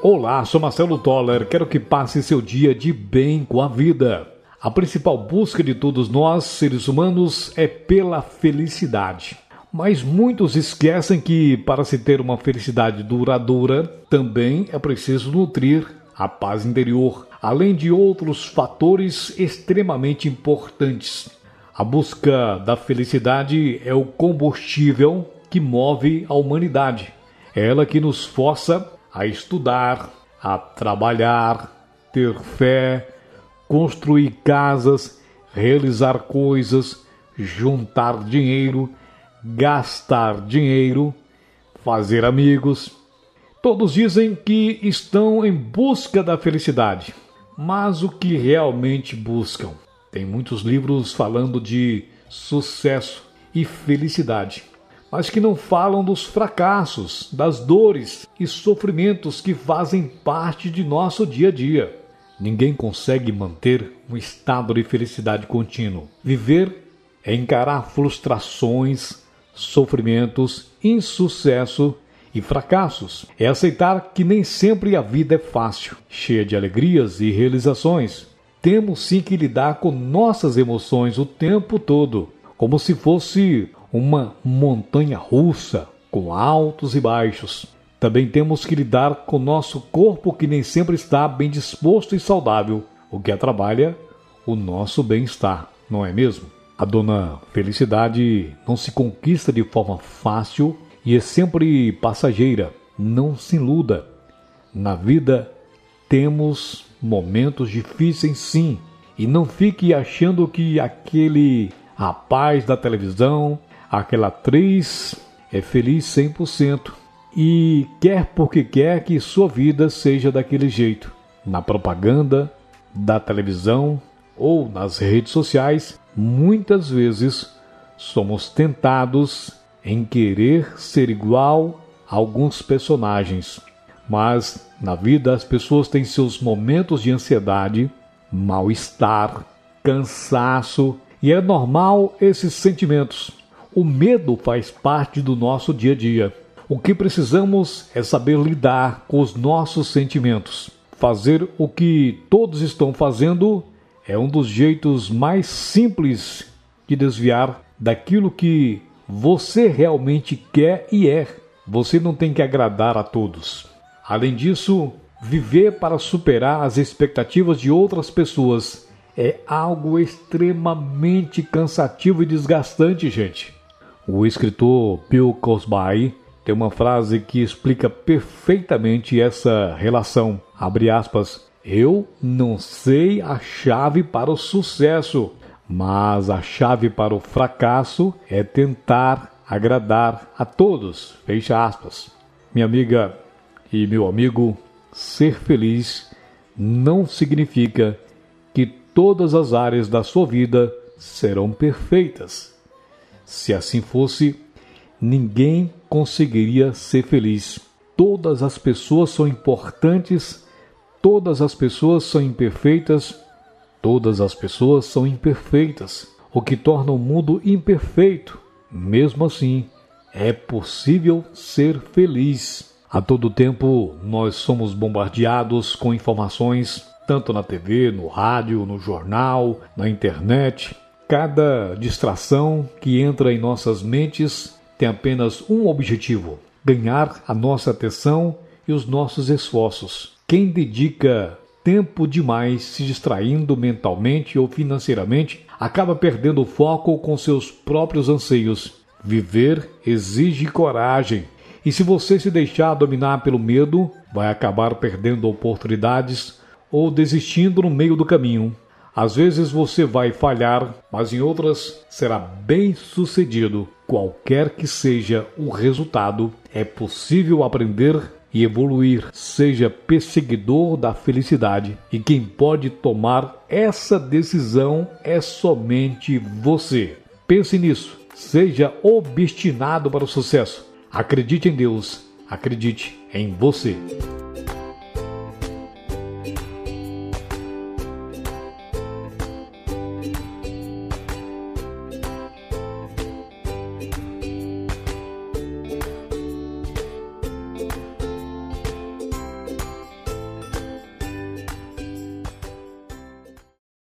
Olá, sou Marcelo Toller. Quero que passe seu dia de bem com a vida. A principal busca de todos nós, seres humanos, é pela felicidade. Mas muitos esquecem que, para se ter uma felicidade duradoura, também é preciso nutrir a paz interior, além de outros fatores extremamente importantes. A busca da felicidade é o combustível que move a humanidade. É ela que nos força a estudar, a trabalhar, ter fé, construir casas, realizar coisas, juntar dinheiro, gastar dinheiro, fazer amigos. Todos dizem que estão em busca da felicidade, mas o que realmente buscam? Tem muitos livros falando de sucesso e felicidade mas que não falam dos fracassos, das dores e sofrimentos que fazem parte de nosso dia a dia. Ninguém consegue manter um estado de felicidade contínuo. Viver é encarar frustrações, sofrimentos, insucesso e fracassos. É aceitar que nem sempre a vida é fácil, cheia de alegrias e realizações. Temos sim que lidar com nossas emoções o tempo todo, como se fosse uma montanha russa com altos e baixos. Também temos que lidar com nosso corpo que nem sempre está bem disposto e saudável, o que atrapalha o nosso bem-estar, não é mesmo? A dona Felicidade não se conquista de forma fácil e é sempre passageira. Não se iluda. Na vida temos momentos difíceis, sim, e não fique achando que aquele rapaz da televisão, aquela atriz é feliz 100% e quer porque quer que sua vida seja daquele jeito. Na propaganda, da televisão ou nas redes sociais, muitas vezes somos tentados em querer ser igual a alguns personagens. Mas na vida as pessoas têm seus momentos de ansiedade, mal-estar, cansaço, e é normal esses sentimentos. O medo faz parte do nosso dia a dia. O que precisamos é saber lidar com os nossos sentimentos. Fazer o que todos estão fazendo é um dos jeitos mais simples de desviar daquilo que você realmente quer e é. Você não tem que agradar a todos. Além disso, viver para superar as expectativas de outras pessoas é algo extremamente cansativo e desgastante, gente. O escritor Bill Cosby tem uma frase que explica perfeitamente essa relação. Abre aspas. Eu não sei a chave para o sucesso, mas a chave para o fracasso é tentar agradar a todos. Fecha aspas. Minha amiga e meu amigo, ser feliz não significa que todas as áreas da sua vida serão perfeitas. Se assim fosse, ninguém conseguiria ser feliz. Todas as pessoas são importantes, todas as pessoas são imperfeitas, todas as pessoas são imperfeitas, o que torna o mundo imperfeito. Mesmo assim, é possível ser feliz. A todo tempo nós somos bombardeados com informações, tanto na TV, no rádio, no jornal, na internet. Cada distração que entra em nossas mentes tem apenas um objetivo: ganhar a nossa atenção e os nossos esforços. Quem dedica tempo demais se distraindo mentalmente ou financeiramente acaba perdendo o foco com seus próprios anseios. Viver exige coragem. E se você se deixar dominar pelo medo, vai acabar perdendo oportunidades ou desistindo no meio do caminho. Às vezes você vai falhar, mas em outras será bem sucedido. Qualquer que seja o resultado, é possível aprender e evoluir. Seja perseguidor da felicidade. E quem pode tomar essa decisão é somente você. Pense nisso. Seja obstinado para o sucesso. Acredite em Deus. Acredite em você.